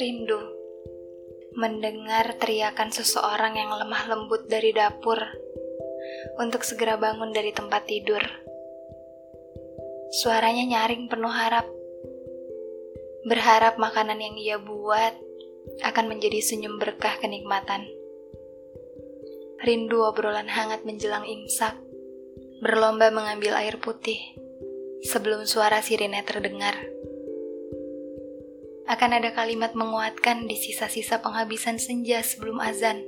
Rindu mendengar teriakan seseorang yang lemah lembut dari dapur untuk segera bangun dari tempat tidur. Suaranya nyaring penuh harap. Berharap makanan yang ia buat akan menjadi senyum berkah kenikmatan. Rindu obrolan hangat menjelang imsak, berlomba mengambil air putih sebelum suara sirine terdengar. Akan ada kalimat menguatkan di sisa-sisa penghabisan senja sebelum azan.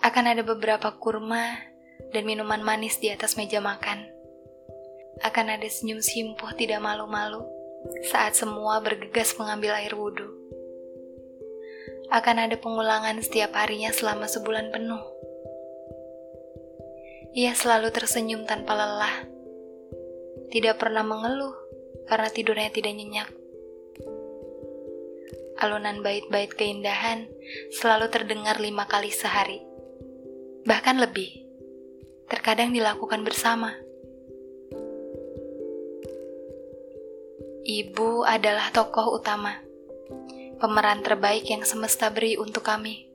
Akan ada beberapa kurma dan minuman manis di atas meja makan. Akan ada senyum simpuh tidak malu-malu saat semua bergegas mengambil air wudhu. Akan ada pengulangan setiap harinya selama sebulan penuh. Ia selalu tersenyum tanpa lelah. Tidak pernah mengeluh karena tidurnya tidak nyenyak. Alunan bait-bait keindahan selalu terdengar lima kali sehari. Bahkan lebih. Terkadang dilakukan bersama. Ibu adalah tokoh utama, pemeran terbaik yang semesta beri untuk kami,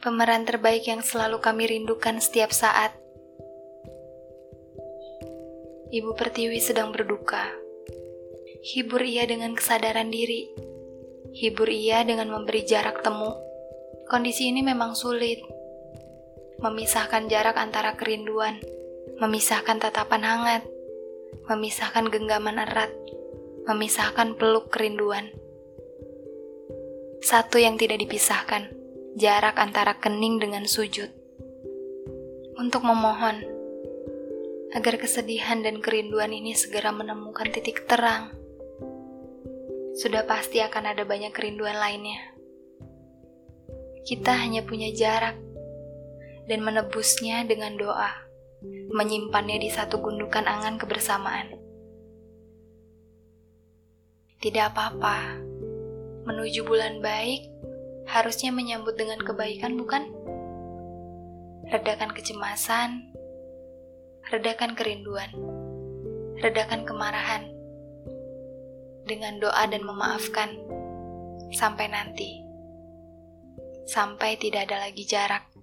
pemeran terbaik yang selalu kami rindukan setiap saat. Ibu Pertiwi sedang berduka. Hibur ia dengan kesadaran diri. Hibur ia dengan memberi jarak temu. Kondisi ini memang sulit. Memisahkan jarak antara kerinduan, memisahkan tatapan hangat, memisahkan genggaman erat memisahkan peluk kerinduan. Satu yang tidak dipisahkan, jarak antara kening dengan sujud. Untuk memohon agar kesedihan dan kerinduan ini segera menemukan titik terang. Sudah pasti akan ada banyak kerinduan lainnya. Kita hanya punya jarak dan menebusnya dengan doa, menyimpannya di satu gundukan angan kebersamaan. Tidak apa-apa. Menuju bulan baik, harusnya menyambut dengan kebaikan, bukan? Redakan kecemasan, redakan kerinduan, redakan kemarahan, dengan doa dan memaafkan, sampai nanti, sampai tidak ada lagi jarak.